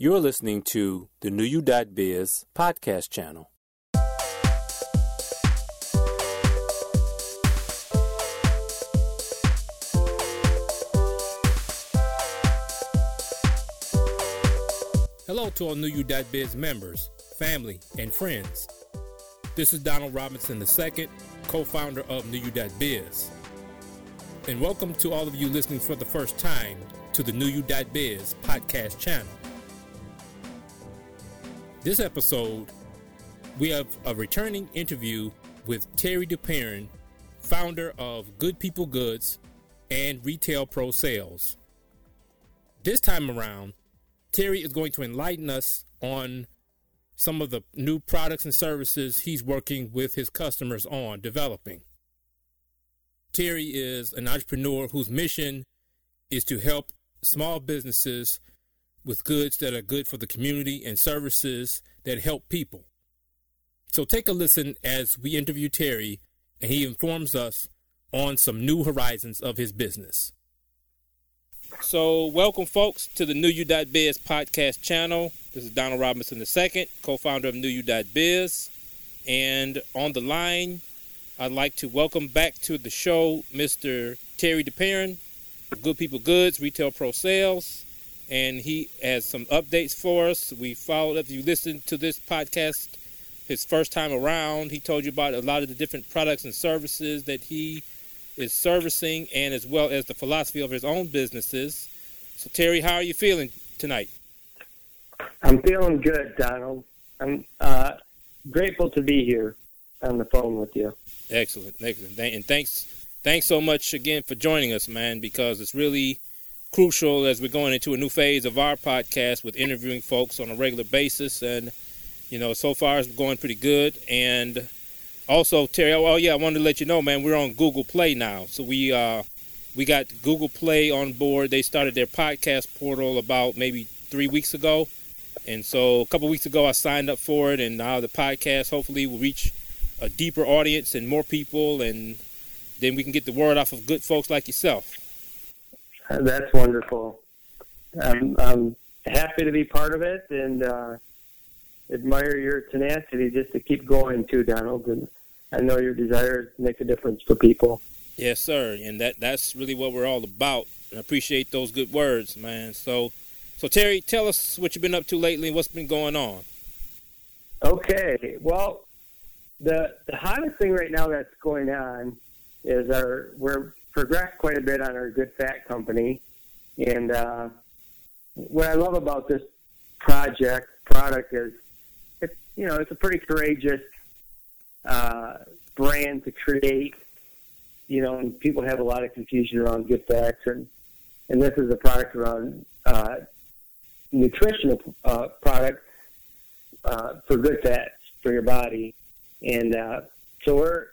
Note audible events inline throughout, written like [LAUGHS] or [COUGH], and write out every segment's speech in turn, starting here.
You're listening to the New You Biz podcast channel. Hello to all New You Biz members, family, and friends. This is Donald Robinson II, co founder of New You Biz. And welcome to all of you listening for the first time to the New You Biz podcast channel. This episode, we have a returning interview with Terry DeParent, founder of Good People Goods and Retail Pro Sales. This time around, Terry is going to enlighten us on some of the new products and services he's working with his customers on developing. Terry is an entrepreneur whose mission is to help small businesses with goods that are good for the community and services that help people. So take a listen as we interview Terry and he informs us on some new horizons of his business. So, welcome, folks, to the New You Biz podcast channel. This is Donald Robinson II, co founder of New You Biz. And on the line, I'd like to welcome back to the show Mr. Terry DeParent, Good People Goods, Retail Pro Sales and he has some updates for us. We followed up. If you listened to this podcast his first time around, he told you about a lot of the different products and services that he is servicing, and as well as the philosophy of his own businesses. So, Terry, how are you feeling tonight? I'm feeling good, Donald. I'm uh, grateful to be here on the phone with you. Excellent, excellent, and thanks, thanks so much again for joining us, man. Because it's really crucial as we're going into a new phase of our podcast with interviewing folks on a regular basis. And, you know, so far it's going pretty good. And also, Terry, oh, yeah, I wanted to let you know, man, we're on Google Play now. So we, uh, we got Google Play on board. They started their podcast portal about maybe three weeks ago. And so a couple weeks ago, I signed up for it. And now the podcast hopefully will reach a deeper audience and more people. And then we can get the word off of good folks like yourself. That's wonderful. I'm, I'm happy to be part of it and uh, admire your tenacity just to keep going too, Donald. And I know your desire to make a difference for people. Yes, sir. And that that's really what we're all about. And I appreciate those good words, man. So, so Terry, tell us what you've been up to lately and what's been going on. Okay. Well, the the hottest thing right now that's going on is our we're progressed quite a bit on our Good Fat Company. And uh, what I love about this project product is it's you know it's a pretty courageous uh, brand to create. You know, and people have a lot of confusion around Good Fats, and and this is a product around uh, nutritional uh, product uh, for good fats for your body, and uh, so we're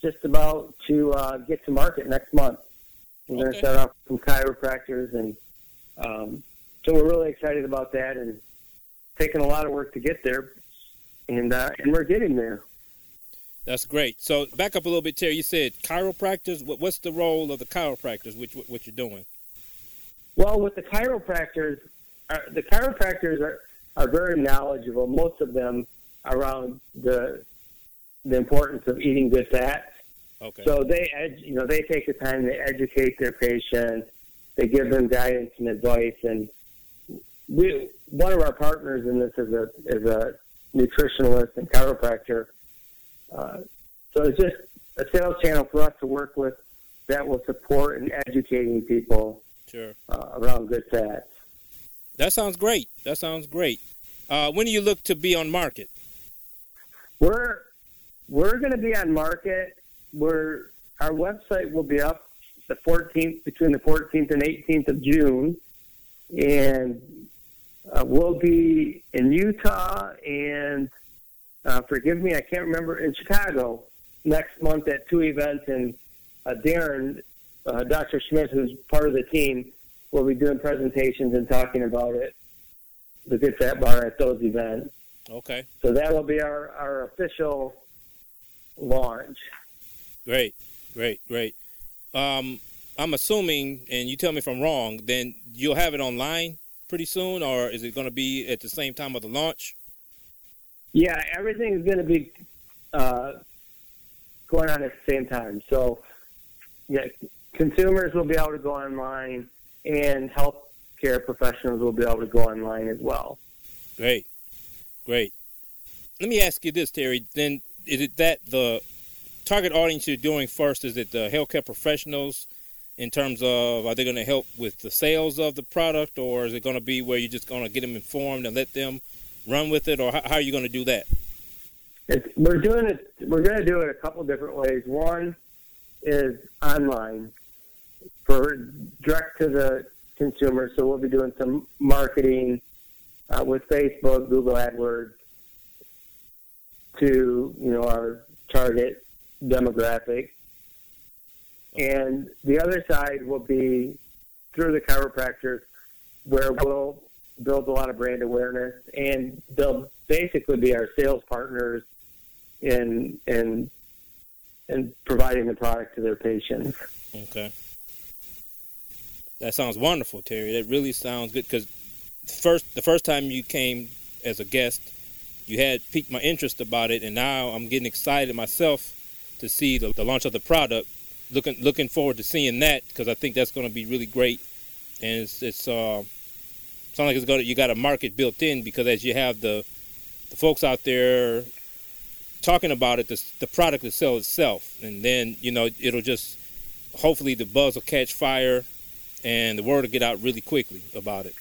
just about to uh, get to market next month. We're okay. going to start off with some chiropractors, and um, so we're really excited about that, and taking a lot of work to get there, and uh, and we're getting there. That's great. So back up a little bit, Terry. You said chiropractors. what's the role of the chiropractors? Which what you're doing? Well, with the chiropractors, uh, the chiropractors are are very knowledgeable. Most of them around the the importance of eating good fats. Okay. So they, ed- you know, they take the time to educate their patients. They give them guidance and advice, and we one of our partners in this is a is a nutritionalist and chiropractor. Uh, so it's just a sales channel for us to work with that will support and educating people sure. uh, around good fats. That sounds great. That sounds great. Uh, when do you look to be on market? We're we're going to be on market. We're our website will be up the 14th between the 14th and 18th of June, and uh, we'll be in Utah and uh, forgive me, I can't remember in Chicago next month at two events, and uh, Darren, uh, Dr. Smith, who's part of the team, will be doing presentations and talking about it, the Good Fat Bar at those events. Okay. So that will be our, our official launch. Great, great, great. Um, I'm assuming, and you tell me if I'm wrong, then you'll have it online pretty soon, or is it going to be at the same time of the launch? Yeah, everything is going to be uh, going on at the same time. So, yeah, consumers will be able to go online, and healthcare professionals will be able to go online as well. Great, great. Let me ask you this, Terry. Then, is it that the target audience you're doing first? Is it the healthcare professionals? in terms of are they going to help with the sales of the product or is it going to be where you're just going to get them informed and let them run with it or how, how are you going to do that it's, we're doing it we're going to do it a couple different ways one is online for direct to the consumer so we'll be doing some marketing uh, with facebook google adwords to you know our target demographic and the other side will be through the chiropractors, where we'll build a lot of brand awareness, and they'll basically be our sales partners in in in providing the product to their patients. Okay, that sounds wonderful, Terry. That really sounds good because first the first time you came as a guest, you had piqued my interest about it, and now I'm getting excited myself to see the, the launch of the product. Looking looking forward to seeing that because I think that's going to be really great, and it's it's uh, sounds like it's going to you got a market built in because as you have the the folks out there talking about it, the the product will sell itself, and then you know it'll just hopefully the buzz will catch fire, and the word will get out really quickly about it.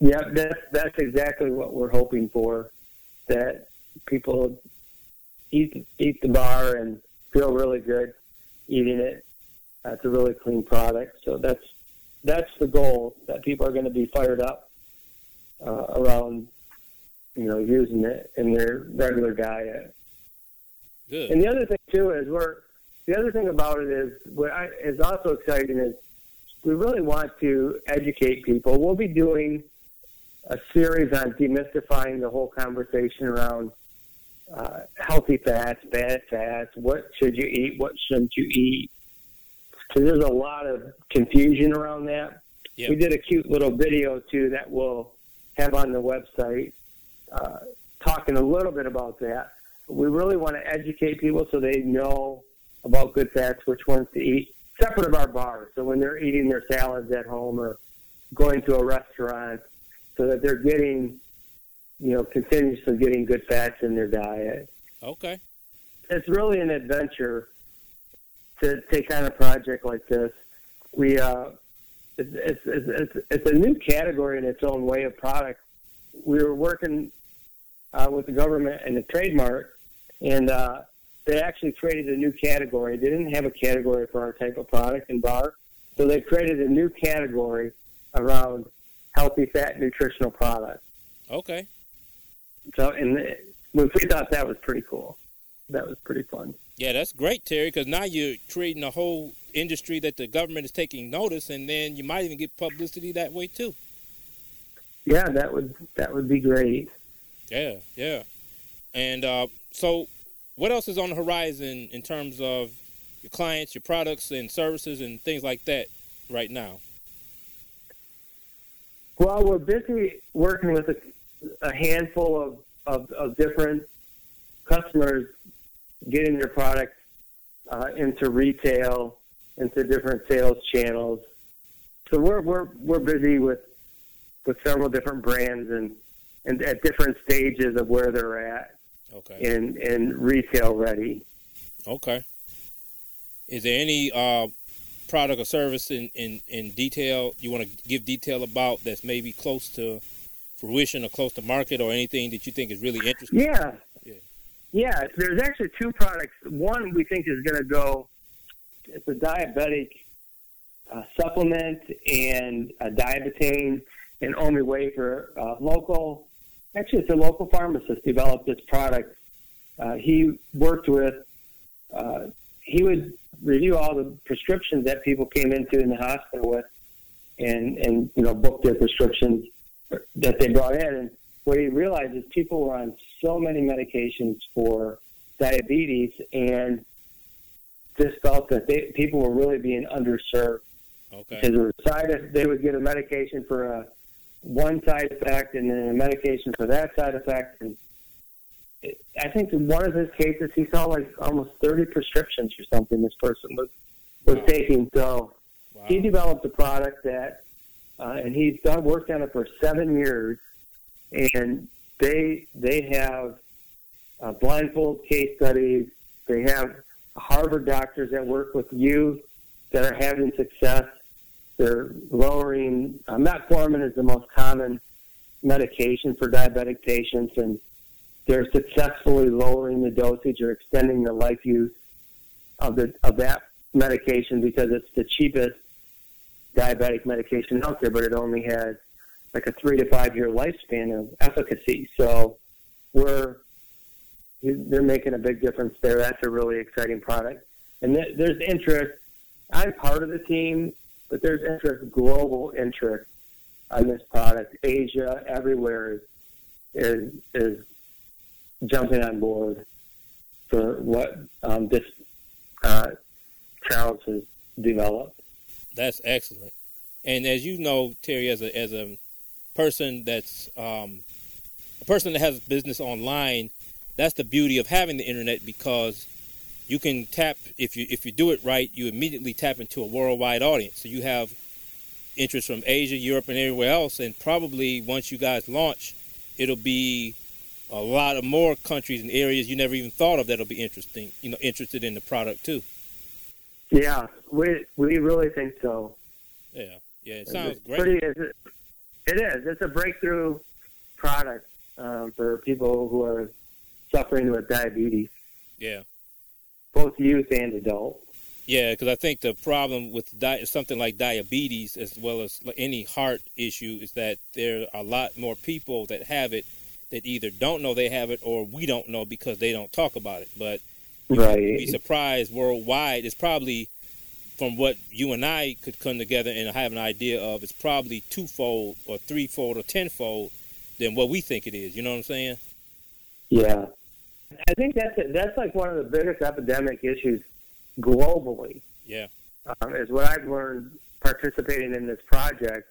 Yeah, that's that's exactly what we're hoping for. That people eat eat the bar and feel really good eating it. It's a really clean product. So that's that's the goal that people are going to be fired up uh, around, you know, using it in their regular diet. Good. And the other thing too is we're the other thing about it is what I, is also exciting is we really want to educate people. We'll be doing a series on demystifying the whole conversation around uh, healthy fats, bad fats, what should you eat, what shouldn't you eat. So there's a lot of confusion around that. Yep. We did a cute little video too that we'll have on the website uh, talking a little bit about that. We really want to educate people so they know about good fats, which ones to eat, separate of our bars. So when they're eating their salads at home or going to a restaurant, so that they're getting you know, continuously getting good fats in their diet. Okay. It's really an adventure to take on a project like this. We, uh, it's, it's, it's, it's a new category in its own way of product. We were working uh, with the government and the trademark, and uh, they actually created a new category. They didn't have a category for our type of product in bar, so they created a new category around healthy fat nutritional products. Okay. So, and we thought that was pretty cool. That was pretty fun. Yeah, that's great, Terry, because now you're creating a whole industry that the government is taking notice, and then you might even get publicity that way too. Yeah, that would that would be great. Yeah, yeah. And uh, so, what else is on the horizon in terms of your clients, your products, and services, and things like that right now? Well, we're busy working with a a handful of, of, of different customers getting their products uh, into retail, into different sales channels. So we're we're we're busy with with several different brands and and at different stages of where they're at. Okay. In in retail ready. Okay. Is there any uh, product or service in, in, in detail you want to give detail about that's maybe close to fruition or close to market or anything that you think is really interesting? Yeah. Yeah. Yeah. There's actually two products. One we think is going to go, it's a diabetic uh, supplement and a diabetane and Omi Wafer. Uh, local, actually, it's a local pharmacist developed this product. Uh, he worked with, uh, he would review all the prescriptions that people came into in the hospital with and, and you know, book their prescriptions that they brought in. And what he realized is people were on so many medications for diabetes and just felt that they, people were really being underserved. Okay. Because side, they would get a medication for a one side effect and then a medication for that side effect. And I think in one of his cases, he saw like almost 30 prescriptions or something this person was, was wow. taking. So wow. he developed a product that, uh, and he's done worked on it for seven years. And they, they have uh, blindfold case studies. They have Harvard doctors that work with youth that are having success. They're lowering, uh, metformin is the most common medication for diabetic patients, and they're successfully lowering the dosage or extending the life use of, the, of that medication because it's the cheapest diabetic medication out there, but it only has like a three to five year lifespan of efficacy. So we're they're making a big difference there. That's a really exciting product, and th- there's interest. I'm part of the team, but there's interest, global interest on this product. Asia, everywhere is is jumping on board for what um, this uh, has developed. That's excellent. And as you know, Terry, as a as a person that's um, a person that has business online, that's the beauty of having the internet because you can tap if you if you do it right, you immediately tap into a worldwide audience. So you have interest from Asia, Europe, and everywhere else, and probably once you guys launch, it'll be a lot of more countries and areas you never even thought of that'll be interesting, you know, interested in the product too. Yeah, we we really think so. Yeah, yeah, it sounds it's great. Pretty, it is. It's a breakthrough product um, for people who are suffering with diabetes. Yeah. Both youth and adult. Yeah, because I think the problem with di- something like diabetes, as well as any heart issue, is that there are a lot more people that have it that either don't know they have it or we don't know because they don't talk about it. But right. be surprised worldwide. It's probably from what you and I could come together and have an idea of. It's probably twofold or threefold or tenfold than what we think it is. You know what I'm saying? Yeah, I think that's that's like one of the biggest epidemic issues globally. Yeah, um, is what I've learned participating in this project.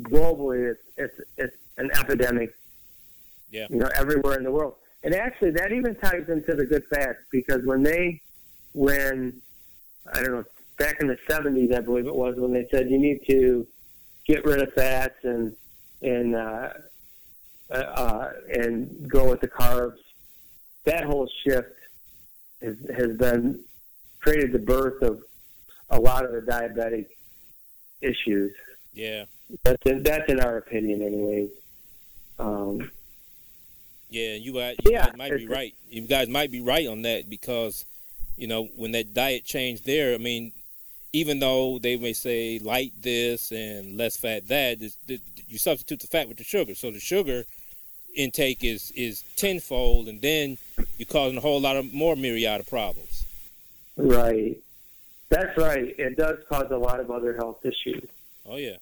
Globally, it's it's it's an epidemic. Yeah, you know, everywhere in the world, and actually that even ties into the good fats because when they, when I don't know, back in the '70s, I believe it was when they said you need to get rid of fats and and uh, uh, uh and go with the carbs that whole shift has, has been created the birth of a lot of the diabetic issues. Yeah, that's in, that's in our opinion, anyways. Um, yeah, you, you yeah, guys might be right. You guys might be right on that because you know when that diet change there. I mean, even though they may say light this and less fat that, you substitute the fat with the sugar. So the sugar intake is is tenfold, and then you're causing a whole lot of more myriad of problems. Right. That's right. It does cause a lot of other health issues. Oh yeah.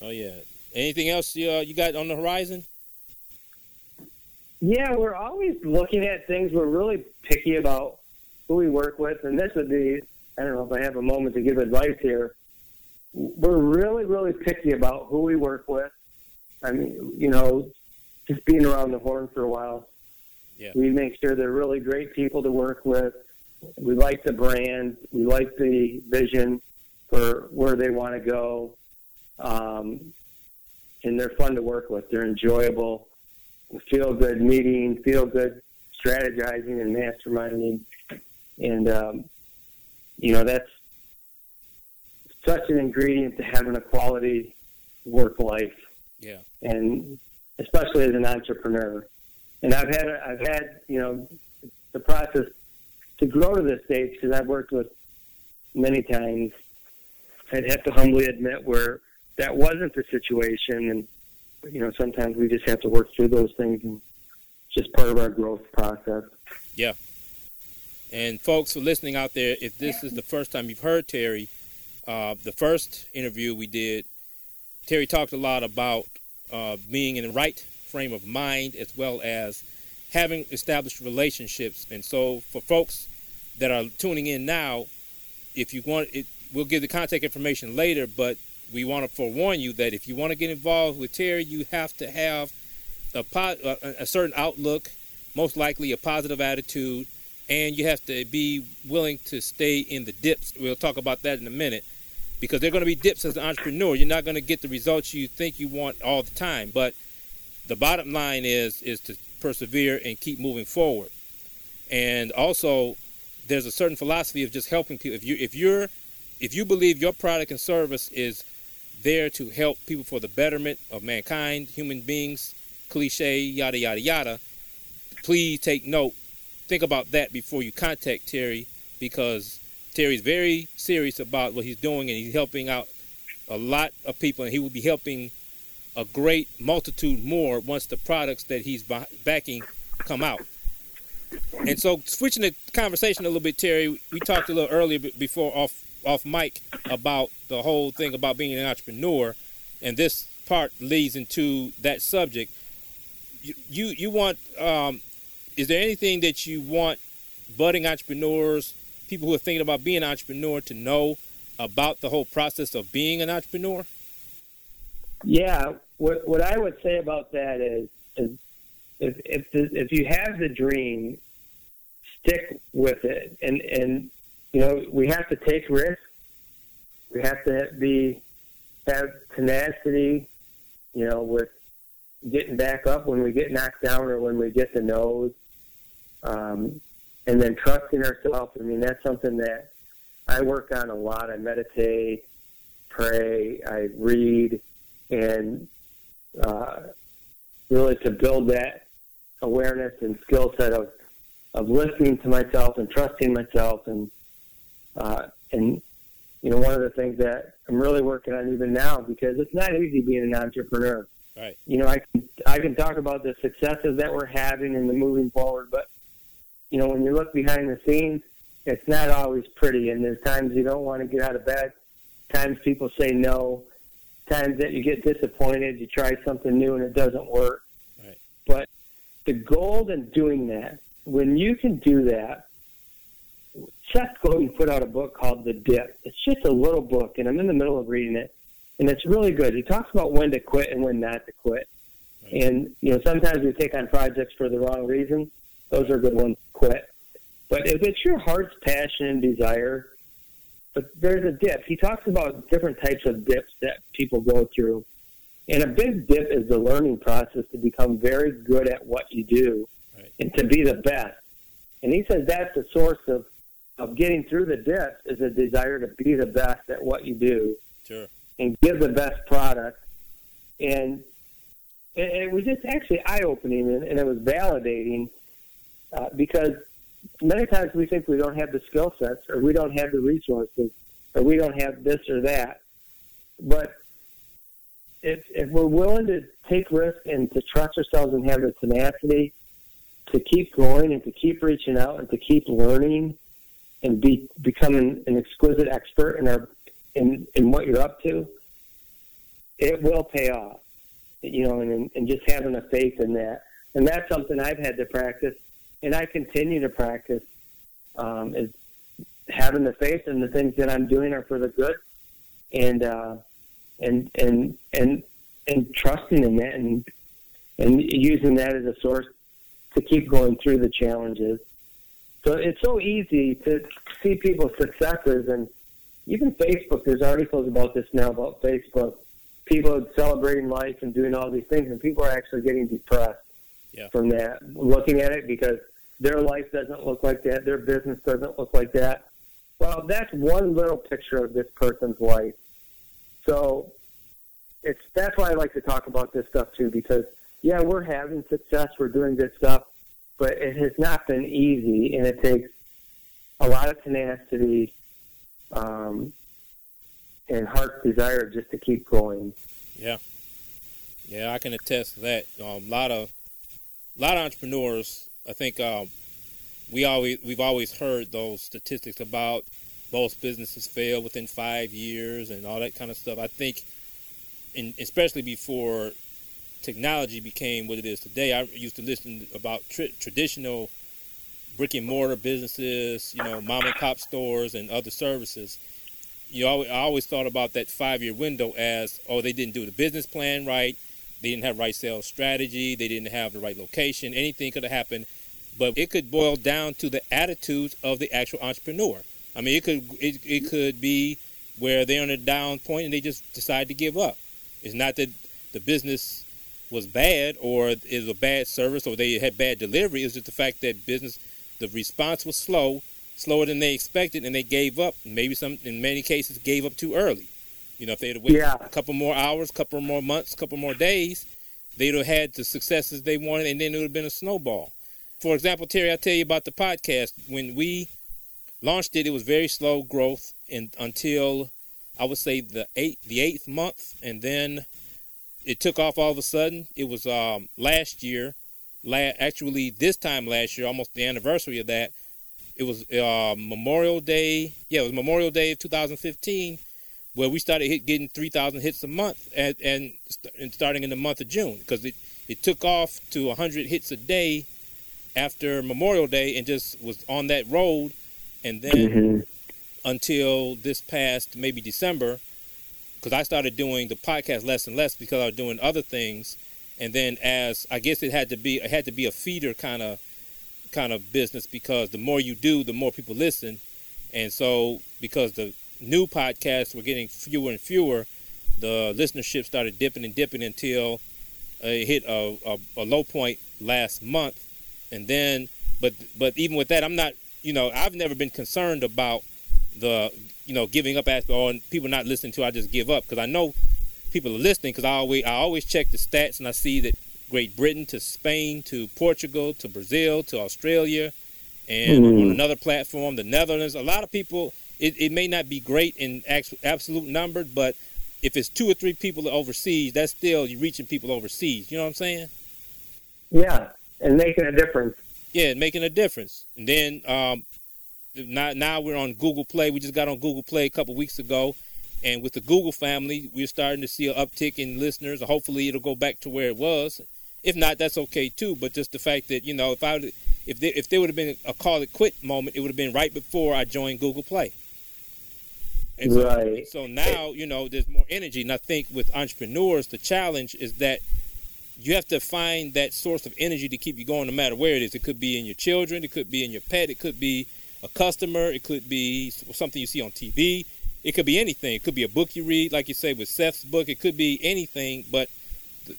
Oh yeah. Anything else you, uh, you got on the horizon? Yeah, we're always looking at things. We're really picky about who we work with, and this would be I don't know if I have a moment to give advice here. We're really, really picky about who we work with. I mean, you know, just being around the horn for a while, yeah. we make sure they're really great people to work with. We like the brand. We like the vision for where they want to go. Um, and they're fun to work with. They're enjoyable. Feel good meeting, feel good strategizing and masterminding. And, um, you know, that's such an ingredient to having a quality work life. Yeah. And especially as an entrepreneur. And I've had I've had you know the process to grow to this stage because I've worked with many times. I'd have to humbly admit where that wasn't the situation, and you know sometimes we just have to work through those things, and just part of our growth process. Yeah. And folks listening out there, if this is the first time you've heard Terry, uh, the first interview we did Terry talked a lot about uh, being in the right frame of mind as well as having established relationships. And so, for folks that are tuning in now, if you want it, we'll give the contact information later. But we want to forewarn you that if you want to get involved with Terry, you have to have a, po- a certain outlook, most likely a positive attitude, and you have to be willing to stay in the dips. We'll talk about that in a minute because they're going to be dips as an entrepreneur. You're not going to get the results you think you want all the time, but the bottom line is is to persevere and keep moving forward. And also, there's a certain philosophy of just helping people. If you if you're if you believe your product and service is there to help people for the betterment of mankind, human beings, cliche, yada yada yada, please take note think about that before you contact Terry because Terry's very serious about what he's doing and he's helping out a lot of people and he will be helping a great multitude more once the products that he's backing come out. And so switching the conversation a little bit, Terry, we talked a little earlier before off off mic about the whole thing about being an entrepreneur, and this part leads into that subject. You you, you want um, is there anything that you want budding entrepreneurs, people who are thinking about being an entrepreneur, to know about the whole process of being an entrepreneur? Yeah, what what I would say about that is, is if if the, if you have the dream, stick with it, and and you know we have to take risks. We have to be have tenacity, you know, with getting back up when we get knocked down or when we get the nose. Um, and then trusting ourselves. I mean, that's something that I work on a lot. I meditate, pray, I read, and uh, really to build that awareness and skill set of of listening to myself and trusting myself and uh, and you know one of the things that I'm really working on even now because it's not easy being an entrepreneur. Right. You know, I can I can talk about the successes that we're having and the moving forward, but you know, when you look behind the scenes, it's not always pretty, and there's times you don't want to get out of bed. Times people say no. Times that you get disappointed. You try something new and it doesn't work. Right. But the goal in doing that, when you can do that, Seth Godin put out a book called The Dip. It's just a little book, and I'm in the middle of reading it, and it's really good. He talks about when to quit and when not to quit. Right. And you know, sometimes we take on projects for the wrong reason. those are good ones to quit. But if it's your heart's passion and desire, but there's a dip. He talks about different types of dips that people go through. And a big dip is the learning process to become very good at what you do right. and to be the best. And he says that's the source of, of getting through the dips is a desire to be the best at what you do sure. and give the best product. And it, was just actually eye opening and, and it was validating uh, because many times we think we don't have the skill sets or we don't have the resources or we don't have this or that. But if, if we're willing to take risks and to trust ourselves and have the tenacity to keep going and to keep reaching out and to keep learning and be becoming an exquisite expert in our in, in what you're up to, it will pay off. You know, and, and just having a faith in that. And that's something I've had to practice and I continue to practice um, is having the faith in the things that I'm doing are for the good, and uh, and and and and trusting in that, and and using that as a source to keep going through the challenges. So it's so easy to see people's successes, and even Facebook. There's articles about this now about Facebook. People celebrating life and doing all these things, and people are actually getting depressed yeah. from that, looking at it because their life doesn't look like that, their business doesn't look like that. Well, that's one little picture of this person's life. So it's that's why I like to talk about this stuff too, because yeah, we're having success, we're doing good stuff, but it has not been easy, and it takes a lot of tenacity um, and heart's desire just to keep going. Yeah, yeah, I can attest to that. Um, a lot of lot of entrepreneurs I think um, we always we've always heard those statistics about most businesses fail within five years and all that kind of stuff. I think, in, especially before technology became what it is today, I used to listen about tra- traditional brick and mortar businesses, you know, mom and pop stores and other services, you know, I always thought about that five year window as, oh, they didn't do the business plan right, they didn't have right sales strategy, they didn't have the right location, anything could have happened. But it could boil down to the attitudes of the actual entrepreneur. I mean, it could it, it could be where they're on a down point and they just decide to give up. It's not that the business was bad or is a bad service or they had bad delivery. It's just the fact that business, the response was slow, slower than they expected, and they gave up. Maybe some, in many cases, gave up too early. You know, if they'd have waited yeah. a couple more hours, couple more months, couple more days, they'd have had the successes they wanted, and then it would have been a snowball. For example, Terry, I'll tell you about the podcast. When we launched it, it was very slow growth, and until I would say the eighth, the eighth month, and then it took off all of a sudden. It was um, last year, la- actually this time last year, almost the anniversary of that. It was uh, Memorial Day. Yeah, it was Memorial Day of 2015, where we started hit, getting 3,000 hits a month, and, and, and starting in the month of June, because it it took off to 100 hits a day after Memorial Day, and just was on that road, and then mm-hmm. until this past maybe December because I started doing the podcast less and less because I was doing other things, and then as I guess it had to be it had to be a feeder kind of kind of business because the more you do, the more people listen, and so because the new podcasts were getting fewer and fewer, the listenership started dipping and dipping until it hit a, a, a low point last month, and then but but even with that, I'm not you know I've never been concerned about the you know giving up aspect or people not listening to I just give up. Because I know people are listening because I always I always check the stats and I see that Great Britain to Spain to Portugal to Brazil to Australia and mm. on another platform the Netherlands. A lot of people it, it may not be great in actual, absolute number but if it's two or three people overseas that's still you reaching people overseas. You know what I'm saying? Yeah and making a difference. Yeah making a difference. And then um, now, now we're on Google Play. We just got on Google Play a couple weeks ago, and with the Google family, we're starting to see an uptick in listeners. Hopefully, it'll go back to where it was. If not, that's okay too. But just the fact that you know, if I if there, if there would have been a call it quit moment, it would have been right before I joined Google Play. And so, right. So now you know there's more energy, and I think with entrepreneurs, the challenge is that you have to find that source of energy to keep you going, no matter where it is. It could be in your children, it could be in your pet, it could be a customer. It could be something you see on TV. It could be anything. It could be a book you read, like you say with Seth's book. It could be anything, but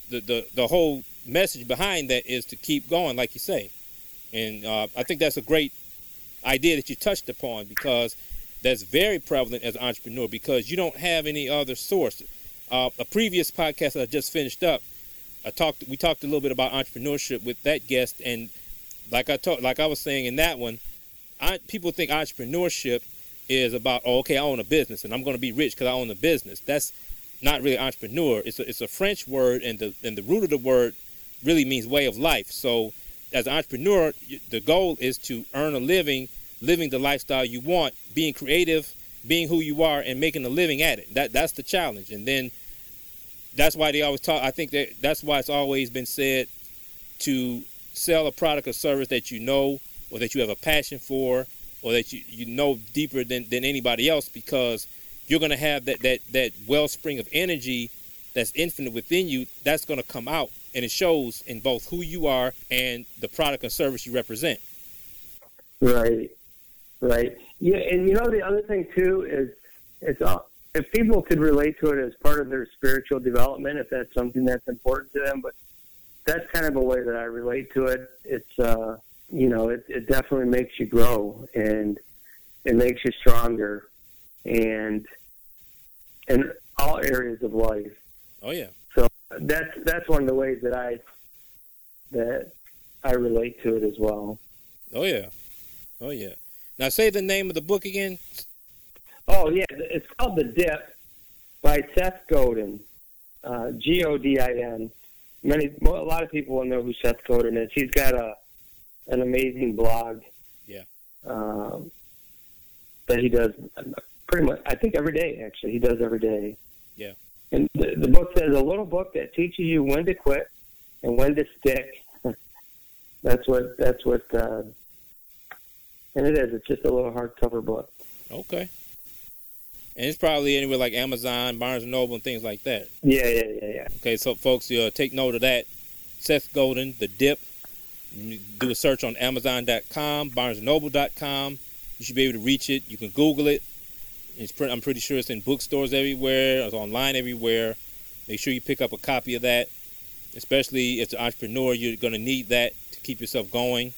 the the, the, whole message behind that is to keep going, like you say. And uh, I think that's a great idea that you touched upon because that's very prevalent as an entrepreneur because you don't have any other source. Uh, a previous podcast that I just finished up, I talked. We talked a little bit about entrepreneurship with that guest, and like I talked, like I was saying in that one, I, people think entrepreneurship is about oh, okay, I own a business and I'm going to be rich because I own a business. That's not really entrepreneur. It's a, it's a French word, and the and the root of the word really means way of life. So, as an entrepreneur, the goal is to earn a living, living the lifestyle you want, being creative, being who you are, and making a living at it. That that's the challenge. And then that's why they always talk. I think that that's why it's always been said to sell a product or service that you know or that you have a passion for or that you, you know deeper than, than anybody else because you're going to have that, that, that wellspring of energy that's infinite within you that's going to come out and it shows in both who you are and the product or service you represent. Right. Right. Yeah and you know the other thing too is it's all, if people could relate to it as part of their spiritual development if that's something that's important to them but that's kind of a way that i relate to it. It's uh you know, it, it definitely makes you grow and it makes you stronger and in all areas of life. Oh yeah. So that's that's one of the ways that I that I relate to it as well. Oh yeah. Oh yeah. Now say the name of the book again. Oh yeah, it's called The Dip by Seth Godin. Uh, G O D I N. Many, a lot of people will know who Seth Godin is. He's got a an amazing blog. Yeah. Um, that he does pretty much. I think every day. Actually, he does every day. Yeah. And the, the book says a little book that teaches you when to quit and when to stick. [LAUGHS] that's what. That's what. Uh, and it is. It's just a little hardcover book. Okay. And it's probably anywhere like Amazon, Barnes and Noble, and things like that. Yeah, yeah, yeah, yeah. Okay, so folks, uh, take note of that. Seth Godin, The Dip. Do a search on Amazon.com, BarnesandNoble.com. You should be able to reach it. You can Google it. Pre- I'm pretty sure it's in bookstores everywhere. It's online everywhere. Make sure you pick up a copy of that. Especially as an entrepreneur, you're going to need that to keep yourself going,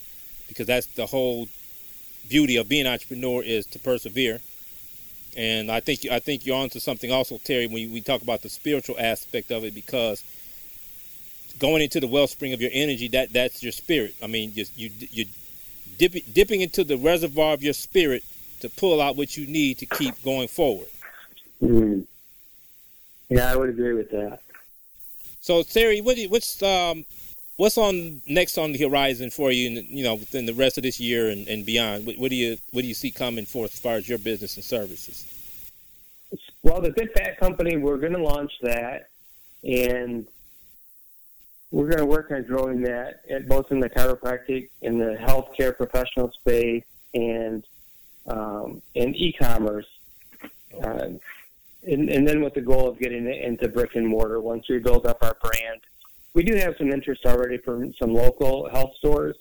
because that's the whole beauty of being an entrepreneur is to persevere. And I think I think you're onto something also, Terry, when we talk about the spiritual aspect of it, because going into the wellspring of your energy, that that's your spirit. I mean, just you you dip, dipping into the reservoir of your spirit to pull out what you need to keep going forward. Mm. Yeah, I would agree with that. So, Terry, what you, what's um, what's on next on the horizon for you? You know, within the rest of this year and, and beyond. What, what, do you what do you see coming forth as far as your business and services? Well, the Good Fat Company, we're going to launch that, and we're going to work on growing that at both in the chiropractic, in the healthcare professional space, and um, in e-commerce. Uh, and, and, then with the goal of getting it into brick and mortar once we build up our brand. We do have some interest already from some local health stores.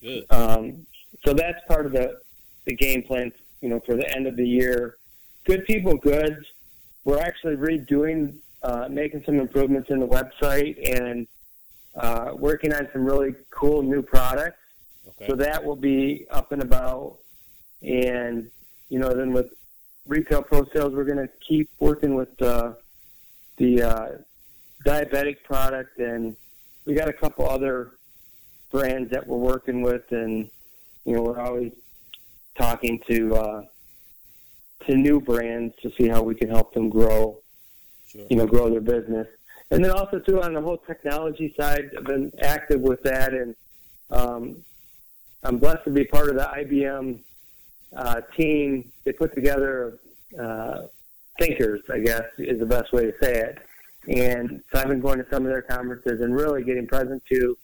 Good. Um, so that's part of the, the game plan, you know, for the end of the year. Good People Goods, we're actually redoing, uh, making some improvements in the website and uh, working on some really cool new products. Okay. So that will be up and about. And, you know, then with retail pro sales, we're going to keep working with uh, the uh, diabetic product. And we got a couple other brands that we're working with. And, you know, we're always talking to, uh, to new brands to see how we can help them grow, sure. you know, grow their business. And then also too on the whole technology side, I've been active with that, and um, I'm blessed to be part of the IBM uh, team. They put together uh, thinkers, I guess is the best way to say it. And so I've been going to some of their conferences and really getting present to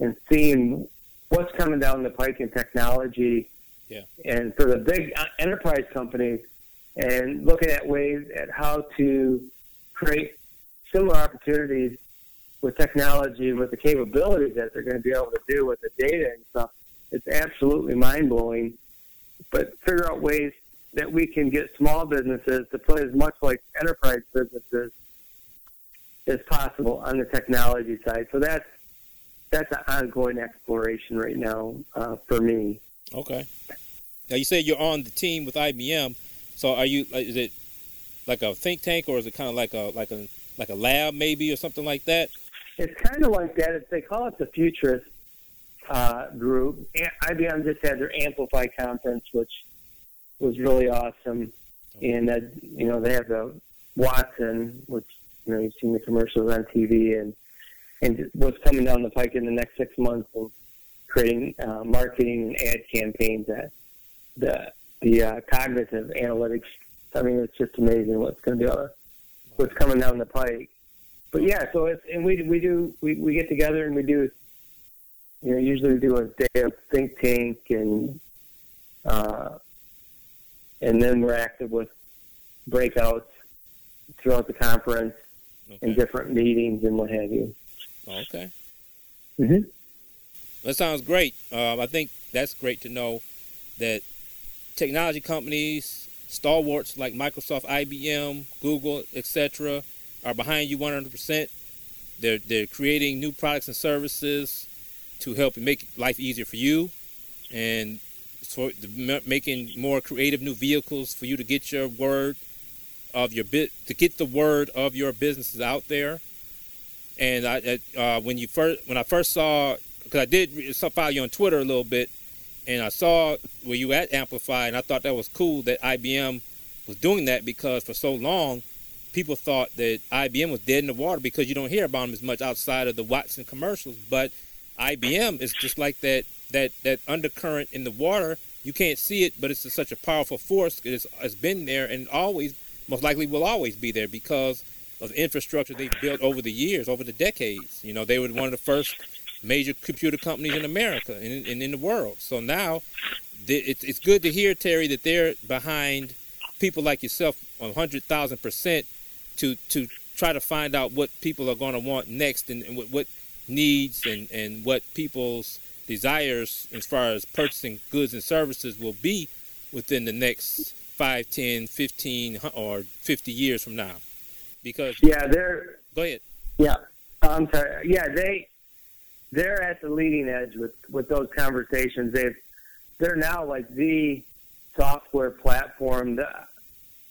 and seeing what's coming down the pike in technology. Yeah. And for the big uh, enterprise companies, and looking at ways at how to create similar opportunities with technology, and with the capabilities that they're going to be able to do with the data and stuff. It's absolutely mind blowing. But figure out ways that we can get small businesses to play as much like enterprise businesses as possible on the technology side. So that's that's an ongoing exploration right now uh, for me. Okay. Now you said you're on the team with IBM. So are you? Is it like a think tank, or is it kind of like a like a like a lab maybe or something like that? It's kind of like that. It's, they call it the Futurist uh, group. IBM just had their Amplify conference, which was really awesome. And uh, you know they have the Watson, which you know you've seen the commercials on TV, and and what's coming down the pike in the next six months and creating uh, marketing and ad campaigns that the the uh, cognitive analytics. I mean, it's just amazing what's going to be able to what's coming down the pike. But yeah, so it's and we we do we, we get together and we do you know usually we do a day of think tank and uh, and then we're active with breakouts throughout the conference okay. and different meetings and what have you. Okay. Mhm. That sounds great. Uh, I think that's great to know that technology companies stalwarts like Microsoft, IBM, Google, etc., are behind you 100%. They're they're creating new products and services to help make life easier for you, and for making more creative new vehicles for you to get your word of your bit to get the word of your businesses out there. And I, uh, when you first when I first saw because I did follow you on Twitter a little bit, and I saw where you at Amplify, and I thought that was cool that IBM was doing that because for so long, people thought that IBM was dead in the water because you don't hear about them as much outside of the Watson commercials. But IBM is just like that that that undercurrent in the water. You can't see it, but it's such a powerful force. It's, it's been there and always, most likely, will always be there because of the infrastructure they've built over the years, over the decades. You know, they were one of the first major computer companies in America and in, in the world. So now it's, it's good to hear, Terry, that they're behind people like yourself hundred thousand percent to to try to find out what people are going to want next and, and what, what needs and and what people's desires as far as purchasing goods and services will be within the next 5 10 15 or 50 years from now. Because yeah they're go ahead. Yeah i'm sorry. Yeah they they're at the leading edge with with those conversations. They've they're now like the software platform that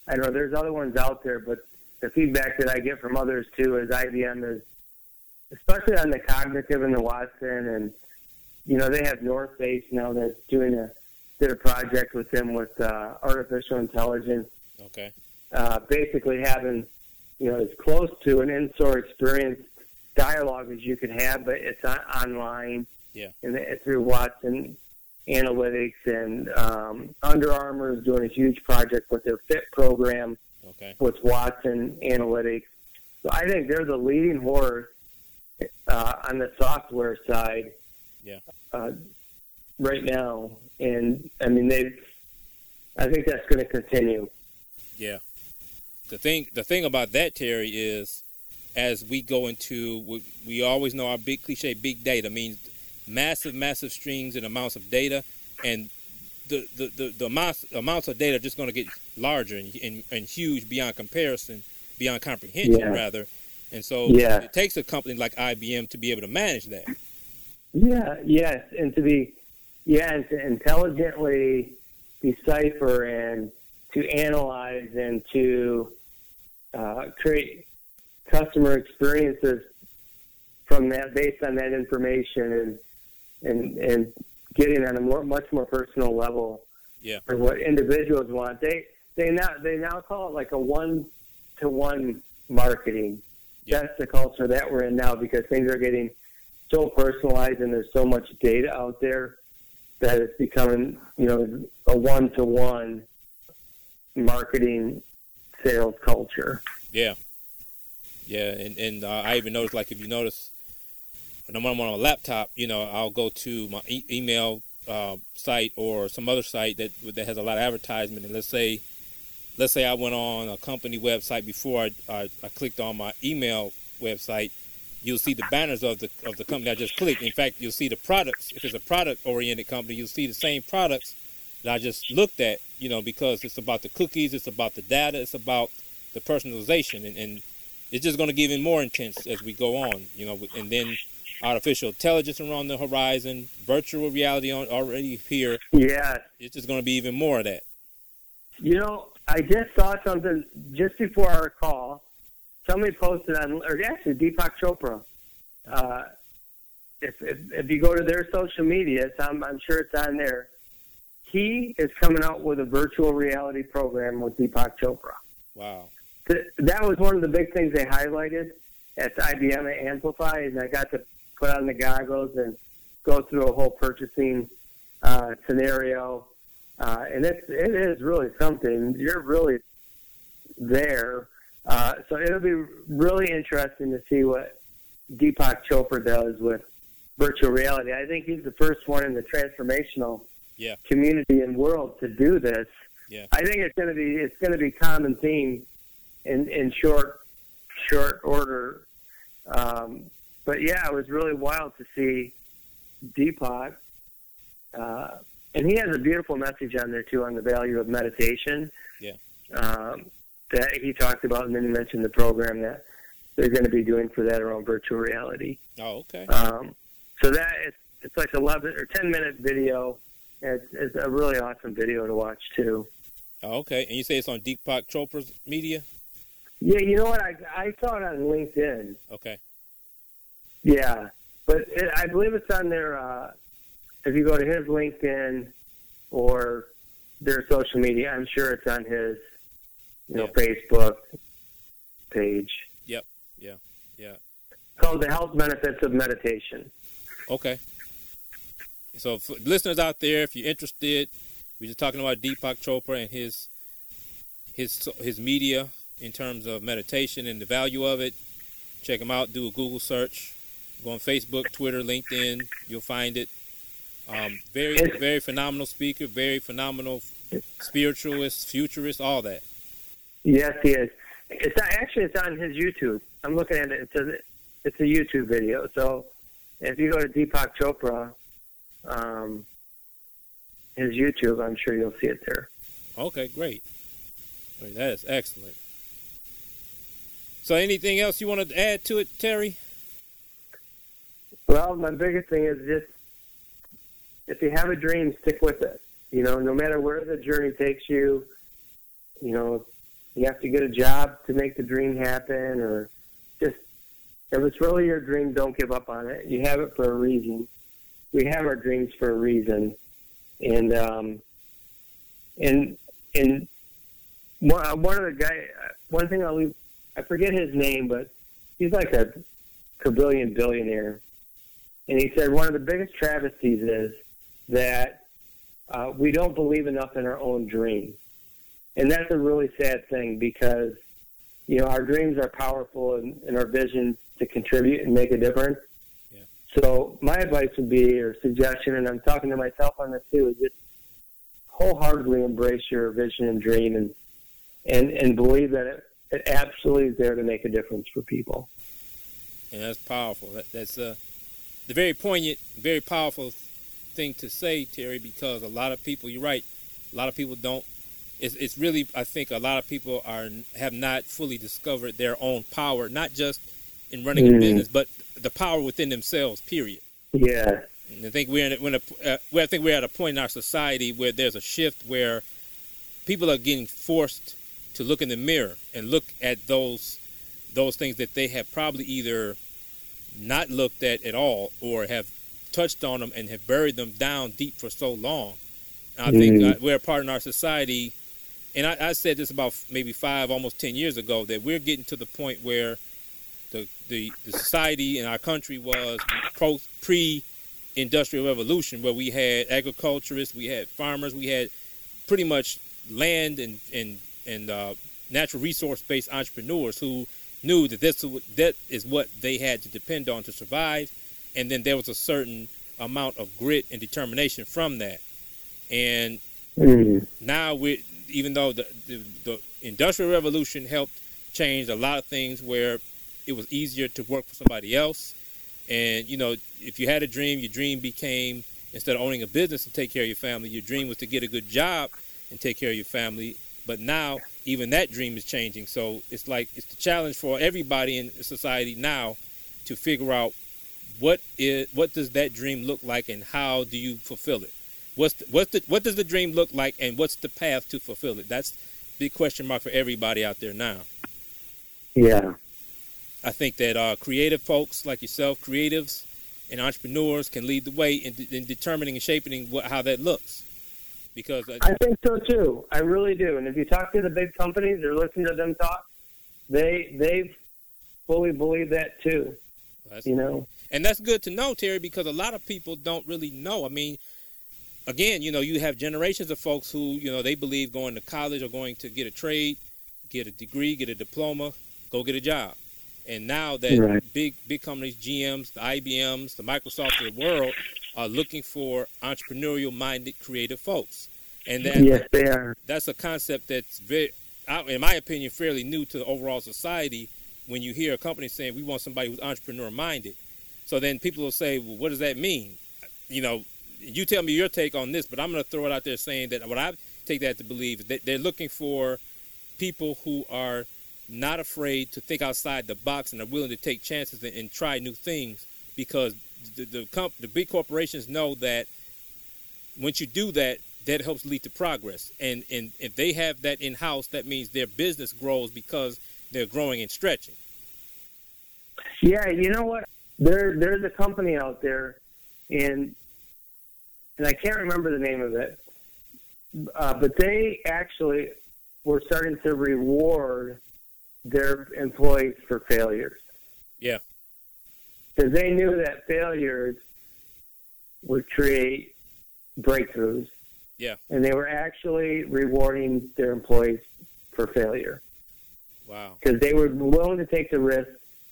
i know there's other ones out there but the feedback that i get from others too is ibm is especially on the cognitive and the watson and you know they have north face now that's doing a did a project with them with uh, artificial intelligence. Okay. Uh, basically having you know as close to an in-store experience dialogue as you could have, but it's on, online. Yeah. And through Watson Analytics and um, Under Armour is doing a huge project with their Fit program. Okay. With Watson Analytics, so I think they're the leading horse uh, on the software side. Yeah. Uh, right now, and I mean they. I think that's going to continue. Yeah. The thing, the thing about that, Terry, is as we go into, we, we always know our big cliche, big data means massive, massive strings and amounts of data, and the the, the, the amounts, amounts of data are just going to get larger and, and, and, huge beyond comparison, beyond comprehension, yeah. rather. And so yeah. it takes a company like IBM to be able to manage that. Yeah, yes, and to be, yeah, and to intelligently decipher and to analyze and to uh, create customer experiences from that based on that information and and and getting on a more much more personal level yeah. for what individuals want. They they now they now call it like a one to one marketing. Yeah. that's the culture that we're in now because things are getting so personalized and there's so much data out there that it's becoming you know a one to one marketing sales culture. Yeah yeah, and and uh, I even noticed like if you notice when I'm on a laptop, you know, I'll go to my e- email uh, site or some other site that that has a lot of advertisement, and let's say let's say I went on a company website before I, I, I clicked on my email website, you'll see the banners of the of the company I just clicked. In fact, you'll see the products. If it's a product oriented company, you'll see the same products that I just looked at. You know, because it's about the cookies, it's about the data, it's about the personalization, and, and it's just going to get even more intense as we go on, you know, and then artificial intelligence around the horizon, virtual reality on, already here. Yeah. It's just going to be even more of that. You know, I just saw something just before our call. Somebody posted on, or actually Deepak Chopra. Uh, if, if, if you go to their social media, I'm, I'm sure it's on there. He is coming out with a virtual reality program with Deepak Chopra. Wow that was one of the big things they highlighted at IBM at Amplify, and I got to put on the goggles and go through a whole purchasing uh, scenario, uh, and it's it is really something. You're really there, uh, so it'll be really interesting to see what Deepak Chopra does with virtual reality. I think he's the first one in the transformational yeah. community and world to do this. Yeah. I think it's going to be it's going to be common theme in in short short order. Um, but yeah, it was really wild to see Deepak, uh, and he has a beautiful message on there too on the value of meditation. Yeah, um, that he talked about, and then he mentioned the program that they're going to be doing for that around virtual reality. Oh, okay. Um, so that it's, it's like eleven or ten minute video. It's, it's a really awesome video to watch too. Oh, okay, and you say it's on Deepak Chopra's media? Yeah, you know what? I I saw it on LinkedIn. Okay. Yeah, but it, I believe it's on their. Uh, if you go to his LinkedIn or their social media, I'm sure it's on his, you know, yeah. Facebook page. Yep. Yeah. Yeah. Called the health benefits of meditation. Okay. So, listeners out there, if you're interested, we're just talking about Deepak Chopra and his his his media in terms of meditation and the value of it. Check him out. Do a Google search. Go on Facebook, Twitter, LinkedIn. You'll find it. Um, very, very phenomenal speaker. Very phenomenal spiritualist, futurist, all that. Yes, he is. It's not, actually it's on his YouTube. I'm looking at it. It's a it's a YouTube video. So if you go to Deepak Chopra, um, his YouTube, I'm sure you'll see it there. Okay, great. great. That is excellent. So, anything else you want to add to it, Terry? Well, my biggest thing is just if you have a dream, stick with it. You know, no matter where the journey takes you, you know, you have to get a job to make the dream happen, or just if it's really your dream, don't give up on it. You have it for a reason. We have our dreams for a reason, and um, and and one one of the guy, one thing I'll leave, I forget his name, but he's like a quadrillion billionaire, and he said one of the biggest travesties is that uh, we don't believe enough in our own dreams. and that's a really sad thing because you know our dreams are powerful and, and our vision to contribute and make a difference. Yeah. So my advice would be, or suggestion, and I'm talking to myself on this too, is just wholeheartedly embrace your vision and dream, and and and believe that it, it absolutely is there to make a difference for people. And that's powerful. That, that's uh, the very poignant, very powerful thing to say, Terry, because a lot of people, you're right, a lot of people don't it's, it's really I think a lot of people are have not fully discovered their own power, not just in running mm. a business, but the power within themselves. Period. Yeah. And I think we're in a, when a, uh, I think we're at a point in our society where there's a shift where people are getting forced to look in the mirror and look at those those things that they have probably either not looked at at all or have touched on them and have buried them down deep for so long. I mm. think uh, we're a part in our society and I, I, said this about maybe five, almost ten years ago, that we're getting to the point where the the, the society in our country was pro, pre-industrial revolution, where we had agriculturists, we had farmers, we had pretty much land and and and uh, natural resource-based entrepreneurs who knew that this that is what they had to depend on to survive, and then there was a certain amount of grit and determination from that, and mm. now we even though the, the, the industrial revolution helped change a lot of things where it was easier to work for somebody else. And you know if you had a dream your dream became instead of owning a business to take care of your family your dream was to get a good job and take care of your family. But now even that dream is changing so it's like it's the challenge for everybody in society now to figure out what is what does that dream look like and how do you fulfill it What's the, what's the, what does the dream look like, and what's the path to fulfill it? That's the question mark for everybody out there now. Yeah, I think that uh, creative folks like yourself, creatives and entrepreneurs, can lead the way in, in determining and shaping what, how that looks. Because uh, I think so too. I really do. And if you talk to the big companies or listen to them talk, they they fully believe that too. That's, you know, and that's good to know, Terry, because a lot of people don't really know. I mean, again, you know, you have generations of folks who, you know, they believe going to college or going to get a trade, get a degree, get a diploma, go get a job. And now that right. big big companies, GMs, the IBMs, the Microsofts of the world are looking for entrepreneurial minded creative folks. And that, yes, they are. That's a concept that's very in my opinion fairly new to the overall society when you hear a company saying we want somebody who's entrepreneur minded. So then people will say, well, what does that mean? You know, you tell me your take on this, but I'm going to throw it out there saying that what I take that to believe is that they're looking for people who are not afraid to think outside the box and are willing to take chances and, and try new things because the the, comp, the big corporations know that once you do that, that helps lead to progress. And and if they have that in house, that means their business grows because they're growing and stretching. Yeah, you know what? There there's a company out there, and and I can't remember the name of it, uh, but they actually were starting to reward their employees for failures. Yeah. Because they knew that failures would create breakthroughs. Yeah. And they were actually rewarding their employees for failure. Wow. Because they were willing to take the risk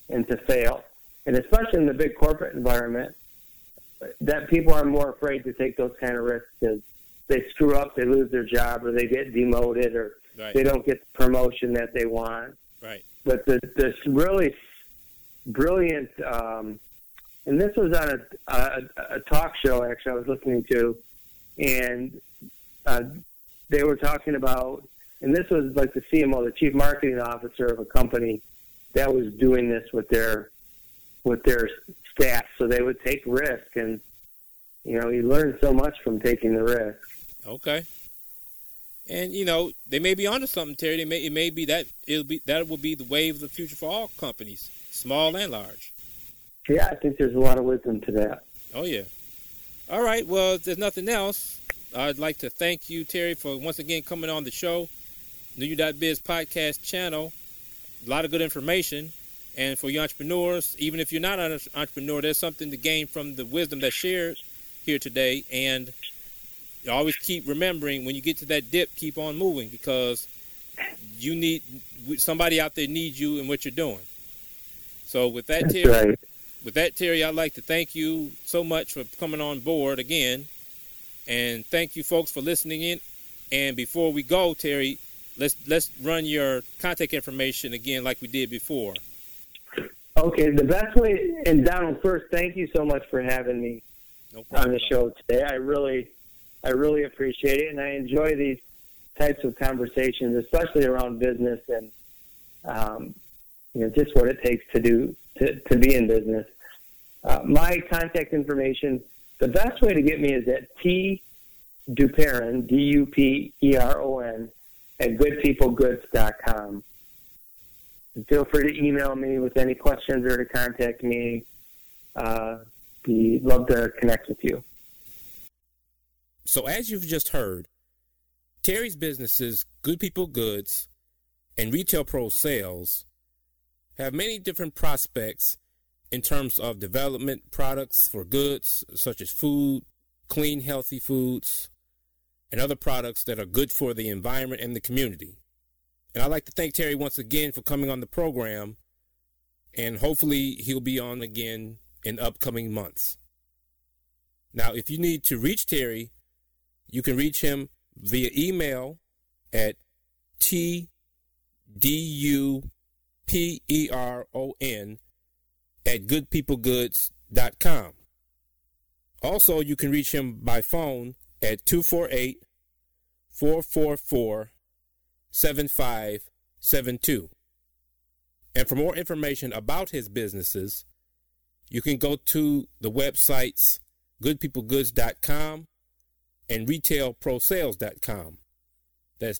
and to fail. And especially in the big corporate environment, that people are more afraid to take those kind of risks because they screw up, they lose their job, or they get demoted, or right. they don't get the promotion that they want. Right. But the, this really brilliant, um, and this was on a, a, a talk show actually I was listening to, and uh, they were talking about, and this was like the CMO, the chief marketing officer of a company that was doing this with their with their staff. So they would take risk, and you know, you learn so much from taking the risk. Okay. And you know they may be onto something, Terry. They may it may be that it'll be that will be the wave of the future for all companies, small and large. Yeah, I think there's a lot of wisdom to that. Oh yeah. All right. Well, if there's nothing else, I'd like to thank you, Terry, for once again coming on the show, New Biz podcast channel. A lot of good information. And for you entrepreneurs, even if you're not an entrepreneur, there's something to gain from the wisdom that's shared here today. And always keep remembering when you get to that dip, keep on moving because you need somebody out there needs you and what you're doing. So with that, That's Terry, right. with that, Terry, I'd like to thank you so much for coming on board again, and thank you folks for listening in. And before we go, Terry, let's let's run your contact information again like we did before. Okay, the best way, and Donald, first, thank you so much for having me No on the show today. I really, I really appreciate it, and I enjoy these types of conversations, especially around business and, um, you know, just what it takes to do to, to be in business. Uh, my contact information, the best way to get me is at T Duperon, D U P E R O N, at goodpeoplegoods.com. And feel free to email me with any questions or to contact me. Uh, be love to connect with you. So as you've just heard, Terry's businesses, Good People Goods, and Retail Pro Sales have many different prospects in terms of development products for goods such as food, clean, healthy foods, and other products that are good for the environment and the community. And I'd like to thank Terry once again for coming on the program, and hopefully he'll be on again in upcoming months. Now, if you need to reach Terry, you can reach him via email at t d u p e r o n at goodpeoplegoods.com. Also, you can reach him by phone at 248 444 7572. And for more information about his businesses, you can go to the websites goodpeoplegoods.com and retailprosales.com. That's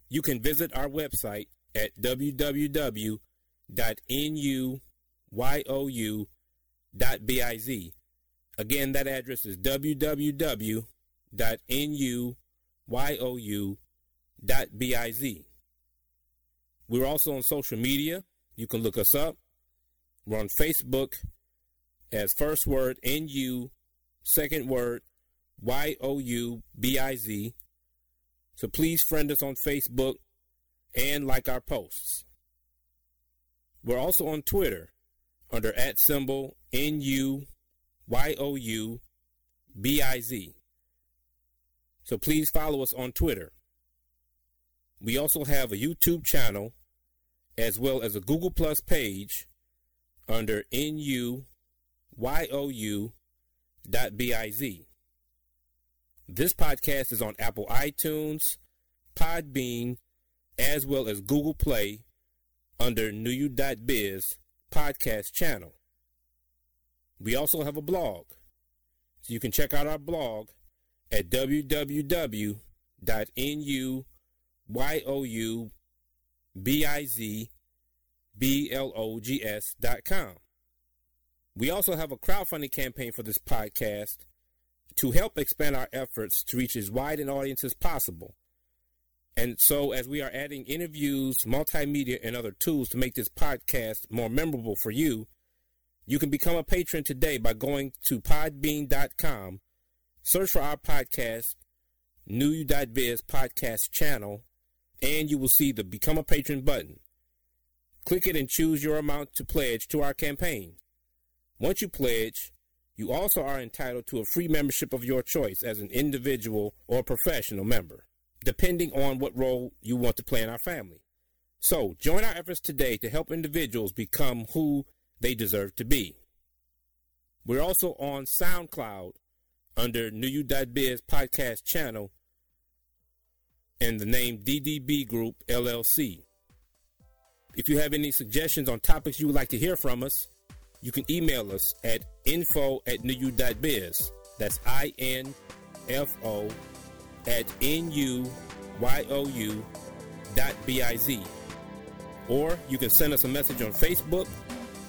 you can visit our website at www.nuyou.biz. Again, that address is www.nuyou.biz. We're also on social media. You can look us up. We're on Facebook as first word NU, second word Y O U B I Z. So please friend us on Facebook and like our posts. We're also on Twitter under at symbol N U Y O U B I Z. So please follow us on Twitter. We also have a YouTube channel as well as a Google Plus page under NU Y-O-U dot B-I-Z. This podcast is on Apple iTunes, Podbean, as well as Google Play under nuyou.biz podcast channel. We also have a blog, so you can check out our blog at www.nuyoubizzblogs.com. We also have a crowdfunding campaign for this podcast to help expand our efforts to reach as wide an audience as possible. And so, as we are adding interviews, multimedia, and other tools to make this podcast more memorable for you, you can become a patron today by going to podbean.com, search for our podcast, NuYou.biz podcast channel, and you will see the Become a Patron button. Click it and choose your amount to pledge to our campaign. Once you pledge, you also are entitled to a free membership of your choice as an individual or professional member, depending on what role you want to play in our family. So, join our efforts today to help individuals become who they deserve to be. We're also on SoundCloud under NuYou.biz podcast channel and the name DDB Group LLC. If you have any suggestions on topics you would like to hear from us, you can email us at info at nuyou.biz. That's I N F O at N U Y O U dot B I Z. Or you can send us a message on Facebook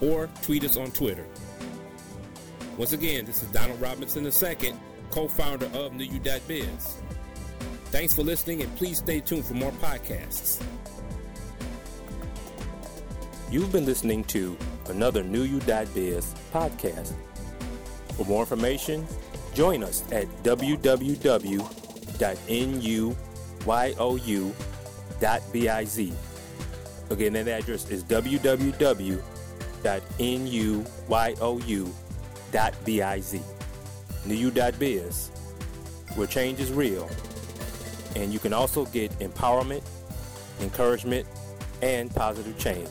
or tweet us on Twitter. Once again, this is Donald Robinson II, co founder of NuYou.biz. Thanks for listening, and please stay tuned for more podcasts. You've been listening to another NuYou.biz podcast. For more information, join us at www.nuyou.biz. Again, that address is www.nuyou.biz. NewU.biz, where change is real. And you can also get empowerment, encouragement, and positive change.